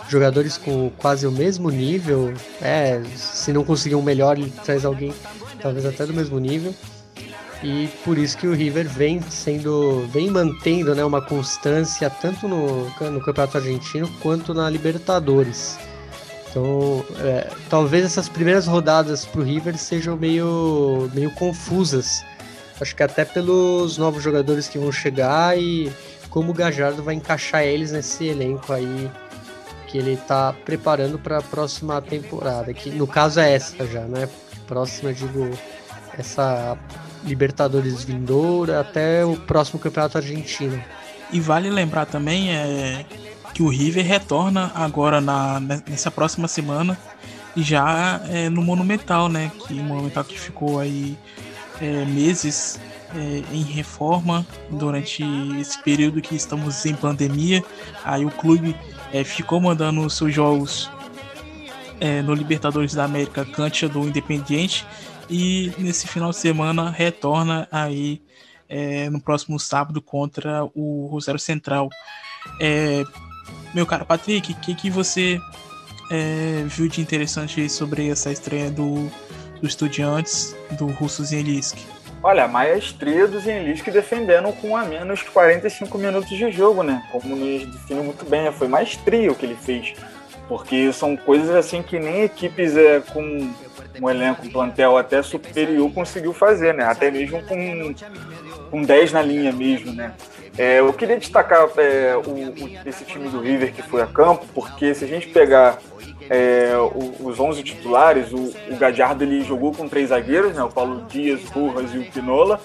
jogadores com quase o mesmo nível. É, se não conseguir um melhor, ele traz alguém talvez até do mesmo nível. E por isso que o River vem sendo, vem mantendo né, uma constância tanto no, no Campeonato Argentino quanto na Libertadores. Então, é, talvez essas primeiras rodadas para o River sejam meio, meio confusas. Acho que até pelos novos jogadores que vão chegar e como o Gajardo vai encaixar eles nesse elenco aí ele está preparando para a próxima temporada, que no caso é essa já, né? Próxima, digo, essa Libertadores vindoura até o próximo Campeonato Argentino. E vale lembrar também é, que o River retorna agora na, nessa próxima semana já é, no Monumental, né? Que o Monumental que ficou aí é, meses é, em reforma durante esse período que estamos em pandemia. Aí o clube é, ficou mandando os seus jogos é, no Libertadores da América Cancha do Independiente e nesse final de semana retorna aí é, no próximo sábado contra o Rosário Central. É, meu caro Patrick, o que, que você é, viu de interessante sobre essa estreia do, do Estudiantes do Russo Zielinski? Olha, a maestria do Zenlisk defendendo com a menos 45 minutos de jogo, né? Como nos define muito bem, né? foi maestria o que ele fez. Porque são coisas assim que nem equipes é, com um elenco, um plantel até superior conseguiu fazer, né? Até mesmo com, com 10 na linha mesmo, né? É, eu queria destacar é, o, o, esse time do River que foi a campo, porque se a gente pegar é, o, os 11 titulares, o, o Gadiardo ele jogou com três zagueiros, né, o Paulo Dias, Burras e o Pinola,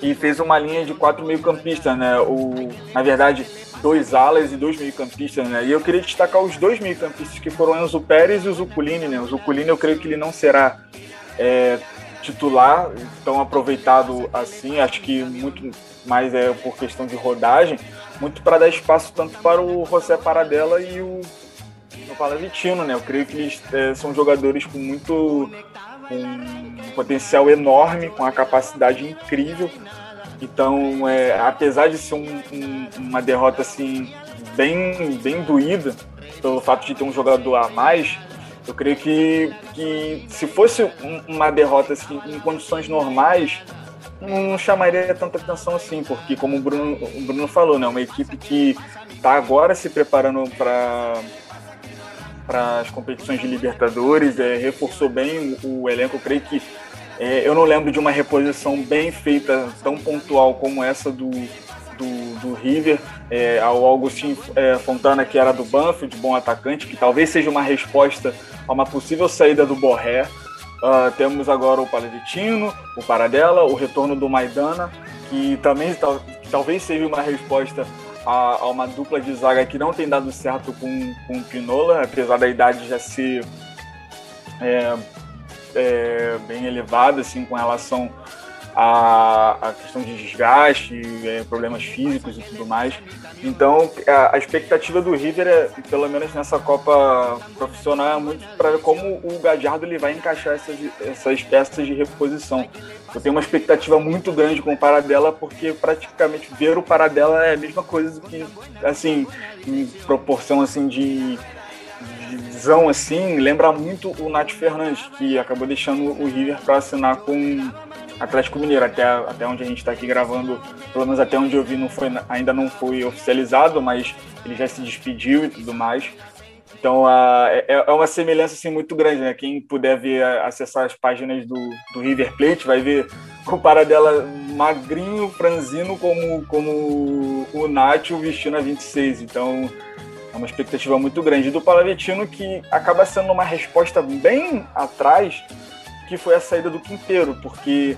e fez uma linha de quatro meio-campistas, né, o, na verdade, dois alas e dois meio-campistas, né, e eu queria destacar os dois meio-campistas que foram o Enzo Pérez e o Zuculini, né, o Zuculini eu creio que ele não será é, titular, tão aproveitado assim, acho que muito mais é por questão de rodagem, muito para dar espaço tanto para o José Paradela e o, o Palavitino, né? Eu creio que eles é, são jogadores com muito um potencial enorme, com a capacidade incrível. Então, é, apesar de ser um, um, uma derrota assim bem, bem doída pelo fato de ter um jogador a mais, eu creio que, que se fosse uma derrota assim, em condições normais, não chamaria tanta atenção assim, porque como o Bruno, o Bruno falou, né, uma equipe que está agora se preparando para para as competições de Libertadores, é, reforçou bem o, o elenco. Eu creio que é, eu não lembro de uma reposição bem feita, tão pontual como essa do, do, do River, é, ao Augustin é, Fontana, que era do Banfield, bom atacante, que talvez seja uma resposta a uma possível saída do Borré. Uh, temos agora o Palavitino, o Paradela, o retorno do Maidana, que também tal, talvez seja uma resposta a, a, uma dupla de zaga que não tem dado certo com, com o Pinola, apesar da idade já ser é, é, bem elevada assim, com relação a, a questão de desgaste, é, problemas físicos e tudo mais. Então, a, a, expectativa do River, é, pelo menos nessa Copa profissional, é muito para como o Gadiardo ele vai encaixar essas, essas peças de reposição. Eu tenho uma expectativa muito grande com o Paradela, porque praticamente ver o Paradela é a mesma coisa que, assim, em proporção assim de visão assim, lembra muito o Nath Fernandes, que acabou deixando o River para assinar com Atlético Mineiro, até, até onde a gente está aqui gravando, pelo menos até onde eu vi, não foi, ainda não foi oficializado, mas ele já se despediu e tudo mais. Então uh, é, é, uma semelhança assim, muito grande, né? Quem puder ver, acessar as páginas do, do River Plate, vai ver o Paradela magrinho, franzino, como, como o Nacho vestindo a 26. Então é uma expectativa muito grande. Do Palavitino, que acaba sendo uma resposta bem atrás que foi a saída do Quinteiro, porque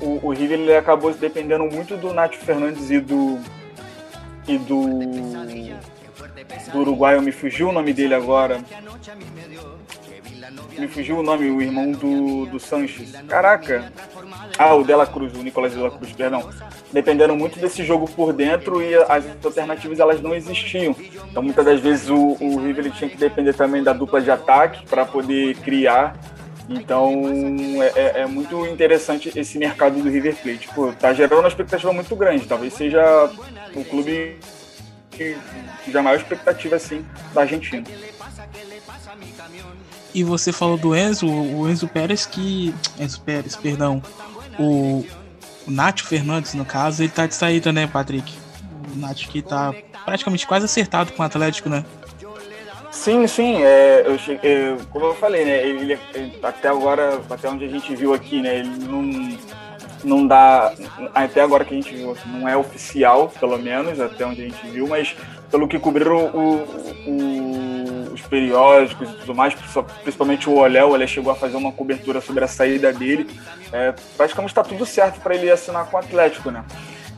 o, o River ele acabou dependendo muito do Nath Fernandes e do e do, do Uruguai, me fugiu o nome dele agora. Me fugiu o nome, o irmão do, do Sanches. Caraca! Ah, o Dela Cruz, o Nicolas Dela Cruz, perdão. Dependendo muito desse jogo por dentro e as alternativas elas não existiam. Então muitas das vezes o, o River tinha que depender também da dupla de ataque para poder criar então é, é, é, muito interessante esse mercado do River Plate. Pô, tá gerando uma expectativa muito grande. Talvez seja o clube que já maior expectativa assim da Argentina. E você falou do Enzo, o Enzo Pérez que. Enzo Pérez, perdão. O, o Fernandes, no caso, ele tá de saída, né, Patrick? O Nath que tá praticamente quase acertado com o Atlético, né? Sim, sim, é, eu cheguei, como eu falei, né, ele, ele, até agora, até onde a gente viu aqui, né, ele não, não dá, até agora que a gente viu, não é oficial, pelo menos, até onde a gente viu, mas pelo que cobriram o, o, periódicos e tudo mais, principalmente o Olé, o Olé chegou a fazer uma cobertura sobre a saída dele, é, praticamente está tudo certo para ele assinar com o Atlético, né,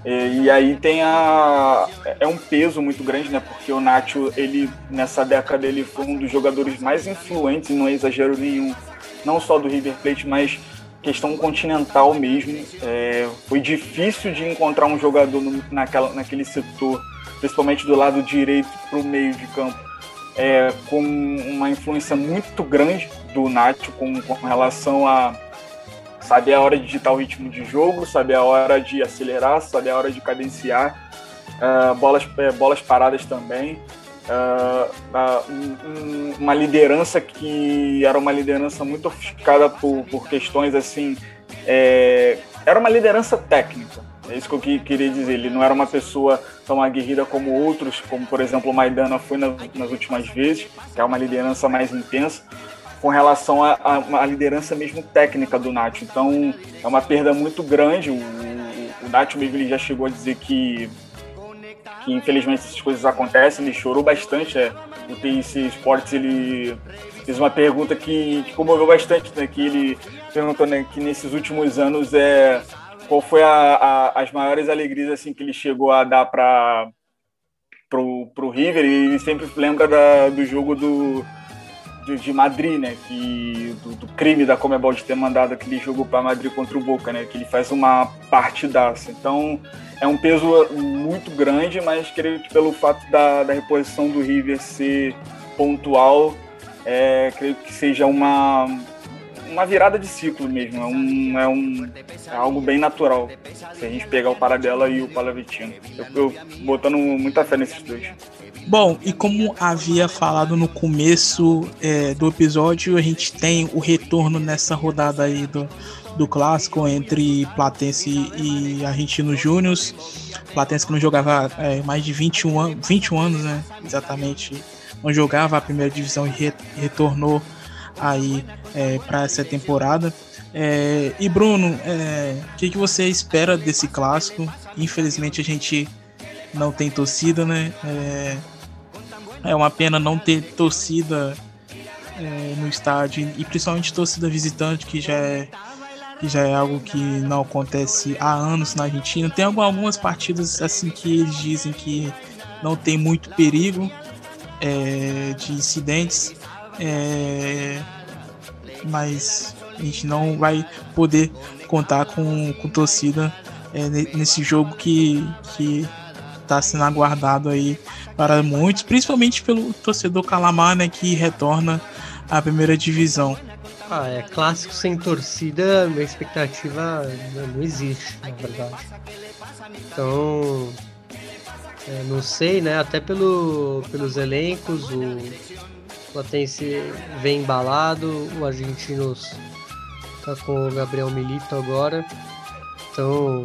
e, e, aí tem a. É um peso muito grande, né? Porque o Nacho, ele, nessa década, ele foi um dos jogadores mais influentes, não é exagero nenhum, não só do River Plate, mas questão continental mesmo. É, foi difícil de encontrar um jogador no, naquela, naquele setor, principalmente do lado direito para o meio de campo, é, com uma influência muito grande do Nacho com, com relação a saber a hora de digitar o ritmo de jogo, saber a hora de acelerar, saber a hora de cadenciar, uh, bolas, uh, bolas paradas também. Uh, um, uma liderança que era uma liderança muito ofuscada por, por questões assim. É, era uma liderança técnica. É isso que eu queria dizer. Ele não era uma pessoa tão aguerrida como outros, como por exemplo o Maidana foi nas, últimas vezes, que é uma liderança mais intensa com relação à liderança mesmo técnica do Nacho. Então é uma perda muito grande. O, o, o Nacho mesmo ele já chegou a dizer que que infelizmente essas coisas acontecem, ele chorou bastante. É, o TIC Sports ele fez uma pergunta que, que comoveu bastante, né? Que ele perguntou né, que nesses últimos anos é qual foi a, a, as maiores alegrias assim que ele chegou a dar para pro, pro River e ele sempre lembra da, do jogo do de, de Madrid, né? Que do, do, crime da Comebol de ter mandado aquele jogo para Madrid contra o Boca, né? Que ele faz uma partidaça. Então é um peso muito grande, mas creio que pelo fato da, da reposição do River ser pontual, é, creio que seja uma uma virada de ciclo mesmo. É, um, é, um, é algo bem natural. Se a gente pegar o Paradela e o Palavitino. Eu, eu botando muita fé nesses dois. Bom, e como havia falado no começo é, do episódio, a gente tem o retorno nessa rodada aí do, do clássico entre Platense e Argentino Júnior. Platense que não jogava é, mais de 21, an 21 anos, né? Exatamente. Não jogava a primeira divisão e re retornou aí é, para essa temporada. É, e Bruno, o é, que, que você espera desse clássico? Infelizmente a gente não tem torcida, né? É, é uma pena não ter torcida é, no estádio e principalmente torcida visitante, que já é que já é algo que não acontece há anos na Argentina. Tem algumas partidas assim que eles dizem que não tem muito perigo é, de incidentes, é, mas a gente não vai poder contar com, com torcida é, nesse jogo que está sendo aguardado aí para muitos, principalmente pelo torcedor Calamar, né, que retorna à primeira divisão. Ah, é clássico sem torcida, minha expectativa não existe, na verdade. Então, é, não sei, né? Até pelo, pelos elencos, o Platense vem embalado, o Argentinos tá com o Gabriel Milito agora. Então,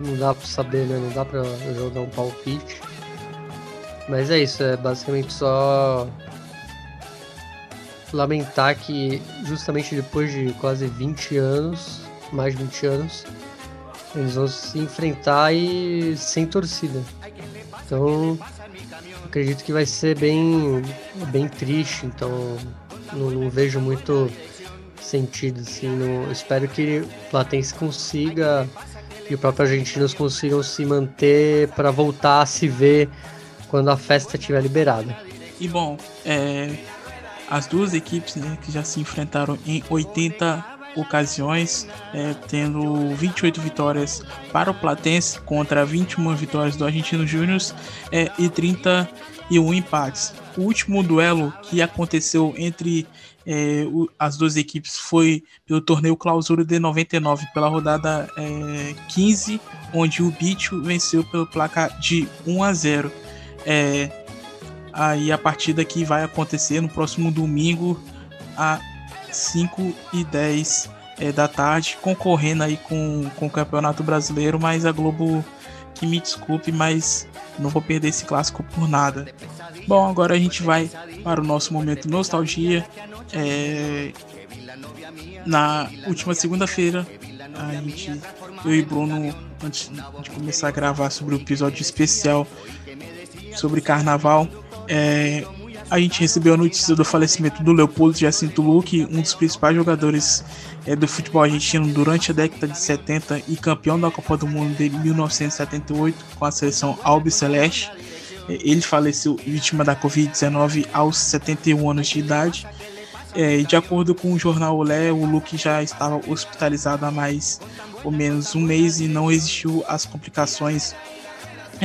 não dá para saber, né? Não dá para jogar um palpite. Mas é isso, é basicamente só lamentar que justamente depois de quase 20 anos, mais de 20 anos, eles vão se enfrentar e sem torcida. Então, acredito que vai ser bem, bem triste, então não, não vejo muito sentido, assim, não, espero que o Platense consiga e o próprio Argentinos consigam se manter para voltar a se ver quando a festa estiver liberada. E bom, é, as duas equipes né, que já se enfrentaram em 80 ocasiões, é, tendo 28 vitórias para o Platense contra 21 vitórias do Argentino Júnior é, e 31 empates. O último duelo que aconteceu entre é, o, as duas equipes foi pelo torneio Clausura de 99, pela rodada é, 15, onde o Bicho venceu pelo placar de 1 a 0. É, aí a partida que vai acontecer no próximo domingo, a 5 e 10 é, da tarde, concorrendo aí com, com o Campeonato Brasileiro, mas a Globo que me desculpe, mas não vou perder esse clássico por nada. Bom, agora a gente vai para o nosso momento nostalgia. É... Na última segunda-feira, a gente, eu e Bruno, antes de começar a gravar sobre o episódio especial sobre carnaval, é, a gente recebeu a notícia do falecimento do Leopoldo Jacinto Luque, um dos principais jogadores é, do futebol argentino durante a década de 70 e campeão da Copa do Mundo de 1978 com a seleção Albi Celeste. É, ele faleceu vítima da Covid-19 aos 71 anos de idade. É, de acordo com o jornal Olé, o Luque já estava hospitalizado há mais ou menos um mês e não existiu as complicações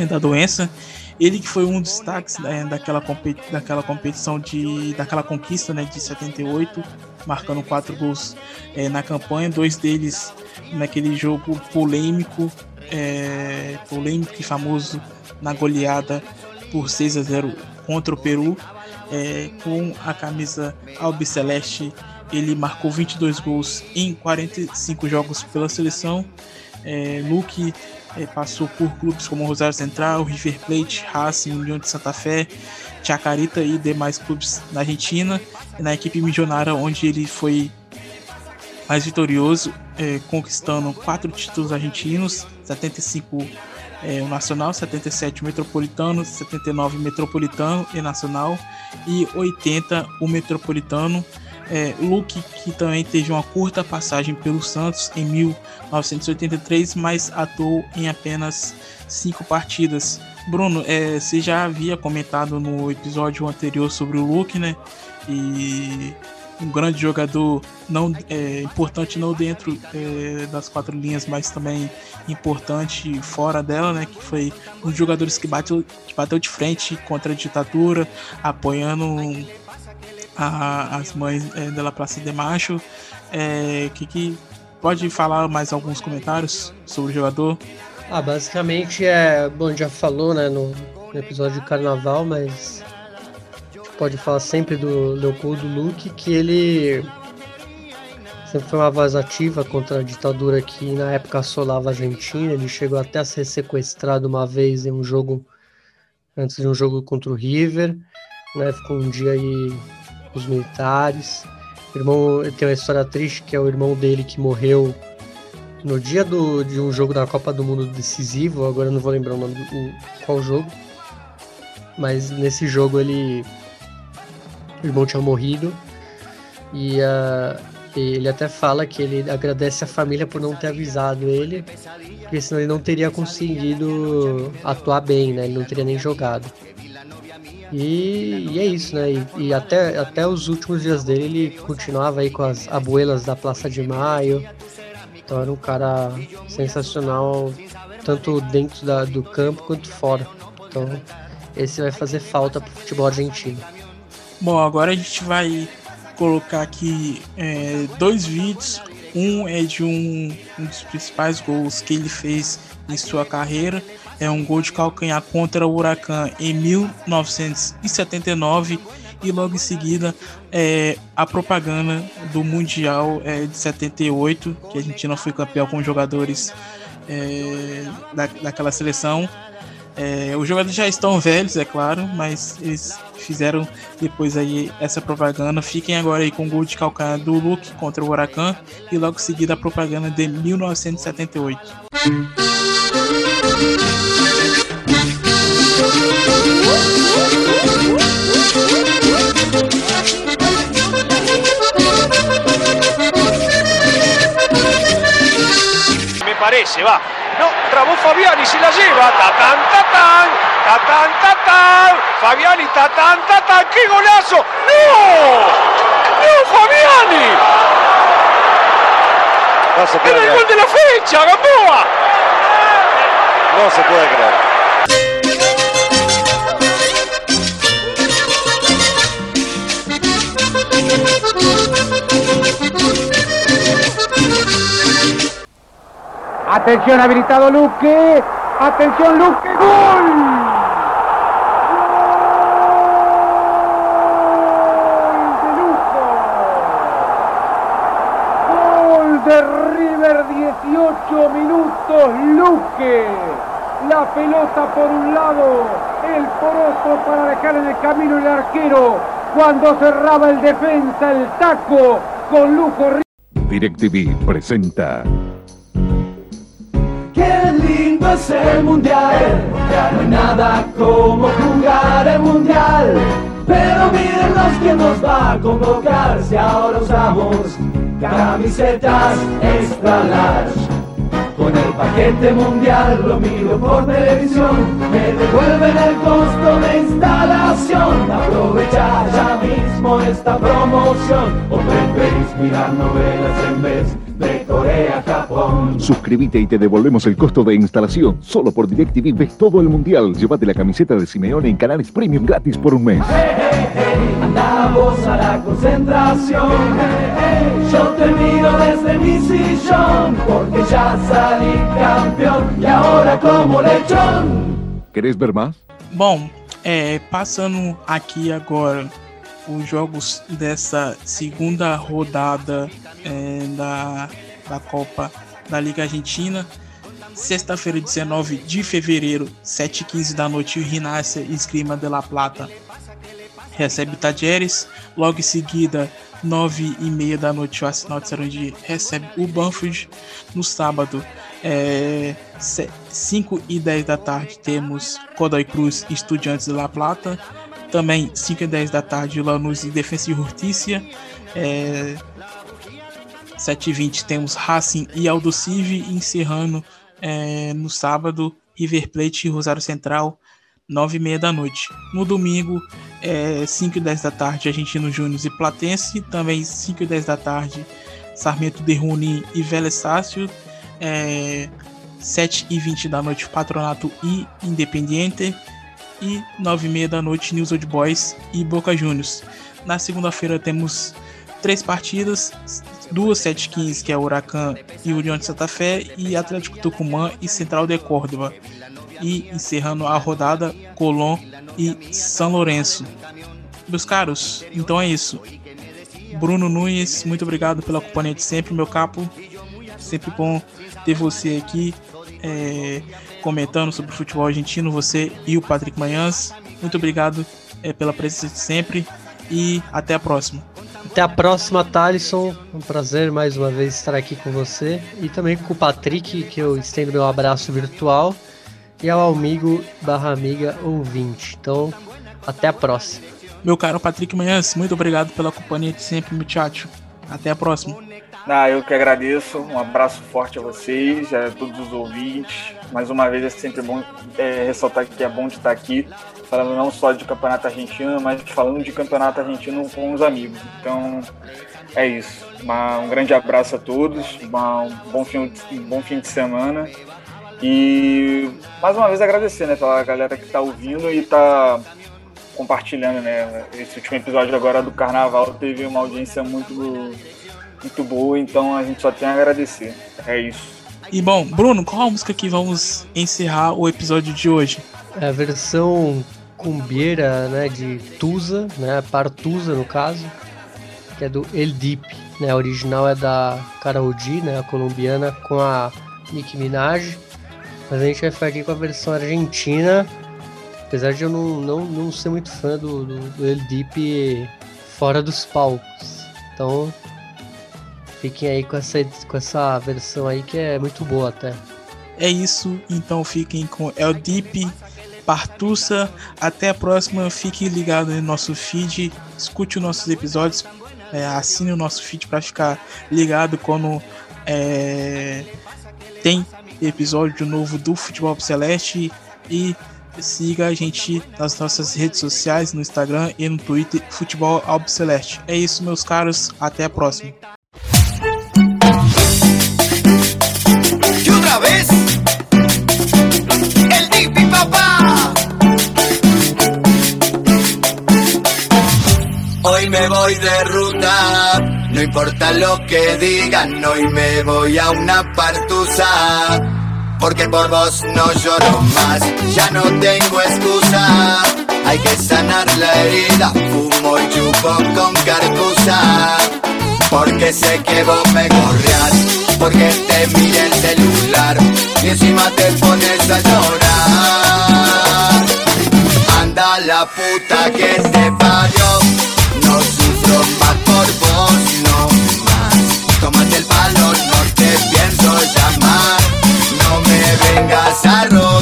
da doença. Ele que foi um dos destaques né, daquela, competi daquela competição de daquela conquista né, de 78, marcando quatro gols é, na campanha, dois deles naquele jogo polêmico, é, polêmico e famoso na goleada por 6 a 0 contra o Peru, é, com a camisa albiceleste ele marcou 22 gols em 45 jogos pela seleção. É, Luke é, passou por clubes como Rosário Central, River Plate, Racing, União de Santa Fé, Chacarita e demais clubes na Argentina, na equipe milionária onde ele foi mais vitorioso, é, conquistando quatro títulos argentinos, 75 é, o Nacional, 77 o Metropolitano, 79 o Metropolitano e Nacional e 80 o Metropolitano. É, Luke, que também teve uma curta passagem pelo Santos em 1983, mas atuou em apenas cinco partidas. Bruno, é, você já havia comentado no episódio anterior sobre o Luke, né? E um grande jogador, não é, importante não dentro é, das quatro linhas, mas também importante fora dela, né? Que foi um dos jogadores que bateu, que bateu de frente contra a ditadura, apoiando a, as mães é, da Praça de Macho. É, que, que pode falar mais alguns comentários sobre o jogador? Ah, basicamente é. Bom, já falou, né, no, no episódio de carnaval, mas pode falar sempre do Leopoldo Luque, que ele sempre foi uma voz ativa contra a ditadura que na época assolava a Argentina. Ele chegou até a ser sequestrado uma vez em um jogo, antes de um jogo contra o River, né? Ficou um dia aí os militares. O irmão tem uma história triste que é o irmão dele que morreu no dia do, de um jogo da Copa do Mundo decisivo. Agora não vou lembrar o nome do qual jogo, mas nesse jogo ele o irmão tinha morrido e uh, ele até fala que ele agradece a família por não ter avisado ele, porque senão ele não teria conseguido atuar bem, né? Ele não teria nem jogado. E, e é isso, né? E, e, até, até os últimos dias dele ele continuava aí com as abuelas da Praça de Maio. Então era um cara sensacional, tanto dentro da, do campo quanto fora. Então esse vai fazer falta pro futebol argentino. Bom, agora a gente vai colocar aqui é, dois vídeos. Um é de um, um, dos principais gols que ele fez em sua carreira. É um gol de calcanhar contra o Huracan em 1979 e logo em seguida é, a propaganda do Mundial é, de 78, que a Argentina foi campeão com jogadores é, da, daquela seleção. É, os jogadores já estão velhos, é claro, mas eles fizeram depois aí essa propaganda. Fiquem agora aí com o gol de calcanhar do Luke contra o Huracan e logo em seguida a propaganda de 1978. Me parece, va. No, trabó Fabiani, se la lleva. Tatán, tatán, tatán, tatán. Fabiani, tatán, tatán. ¡Qué golazo! ¡No! ¡No, Fabiani! ¡Era el gol de la fecha, Gamboa! No se puede creer. Atención, habilitado Luque. Atención, Luque. ¡Gol de River, 18 minutos, Luque. La pelota por un lado, el poroto para dejar en el camino el arquero. Cuando cerraba el defensa, el taco con Luco. DirecTV presenta es el mundial. No hay nada como jugar el mundial. Pero miren los que nos va a convocar si ahora usamos camisetas extra large. Con el paquete mundial lo miro por televisión, me devuelven el costo de instalación. Aprovecha ya mismo esta promoción o preferís mirar novelas en vez de Corea, Japón. Suscríbete y te devolvemos el costo de instalación. Solo por DirecTV ves todo el mundial. Llévate la camiseta de Simeone en canales premium gratis por un mes. Andamos a la concentración. Yo te miro desde mi sillón porque ya salí campeón y ahora como lechón. ¿Querés ver más? Bom, é, passando aqui agora os jogos dessa segunda rodada é, da, da Copa da Liga Argentina. Sexta-feira, 19 de fevereiro, 7h15 da noite, o Rinácia Esgrima de La Plata recebe Tajeres. Logo em seguida, 9 e meia da noite, o Arsenal de Sarandi recebe o Banfield. No sábado, É, 5 e 10 da tarde temos Godoy Cruz e Estudiantes de La Plata. Também 5 e 10 da tarde Lanús e Defensa e Justiça. É, 7 e 20 temos Racing e Aldo Civi. Encerrando é, no sábado River Plate e Rosário Central. 9 e meia da noite. No domingo, é, 5 e 10 da tarde, Argentino Júnior e Platense. Também 5 e 10 da tarde, Sarmento de Runi e Vélez Sácio. É, 7 e 20 da noite, Patronato e Independiente. E 9 e meia da noite, News Old Boys e Boca Juniors. Na segunda-feira temos três partidas, duas 7-15, que é Huracan e União de Santa Fé, e Atlético Tucumã e Central de Córdoba e encerrando a rodada Colón e São Lourenço. Meus caros, então é isso. Bruno Nunes, muito obrigado pela companhia de sempre, meu capo. Sempre bom ter você aqui é, comentando sobre o futebol argentino, você e o Patrick Manhãs. Muito obrigado é, pela presença de sempre e até a próxima. Até a próxima, Thalisson. Um prazer mais uma vez estar aqui com você e também com o Patrick, que eu estendo meu abraço virtual e ao amigo barra amiga ouvinte. Então, até a próxima. Meu caro Patrick Manhãs, muito obrigado pela companhia de sempre, muchacho. Até a próxima. Ah, eu que agradeço. Um abraço forte a vocês, a todos os ouvintes. Mais uma vez é sempre bom é, ressaltar que é bom de estar aqui, falando não só de campeonato argentino, mas falando de campeonato argentino com os amigos. Então é isso. Uma, um grande abraço a todos, uma, um, bom fim, um bom fim de semana e mais uma vez agradecer, né, pela galera que está ouvindo e está compartilhando, né? Esse último episódio agora do Carnaval teve uma audiência muito, muito boa, então a gente só tem a agradecer. É isso. E bom, Bruno, qual a música que vamos encerrar o episódio de hoje? É a versão cumbieira, né, de Tusa, né, Partusa no caso, que é do El Deep, né, a original é da Karol G, né, a colombiana, com a Nicki Minaj, mas a gente vai ficar aqui com a versão argentina. Apesar de eu não, não, não ser muito fã do, do, do El Deep fora dos palcos. Então fiquem aí com essa, com essa versão aí que é muito boa até. É isso, então fiquem com El Deep, Partussa. Até a próxima, fique ligado no nosso feed, escute os nossos episódios, é, assine o nosso feed para ficar ligado quando é, tem episódio novo do Futebol Celeste e siga a gente nas nossas redes sociais, no Instagram e no Twitter, Futebol Albo Celeste. É isso, meus caros, até a próxima. Hoy me voy de importa lo que digan, hoy me voy a una partusa. Porque por vos no lloro más, ya no tengo excusa. Hay que sanar la herida, fumo y chupo con carcusa. Porque sé que vos me correas, porque te mira el celular y encima te pones a llorar. Anda la puta que te parió, no sufro más por vos, te pienso llamar, no me vengas a rogar,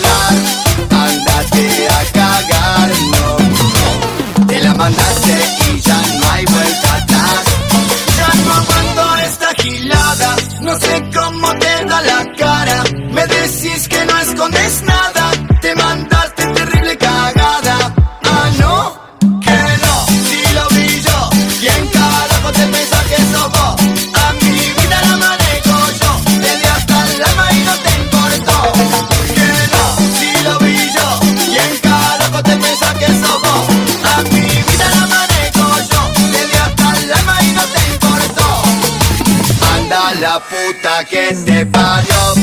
que te parió.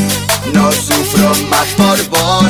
No sufro más por vos,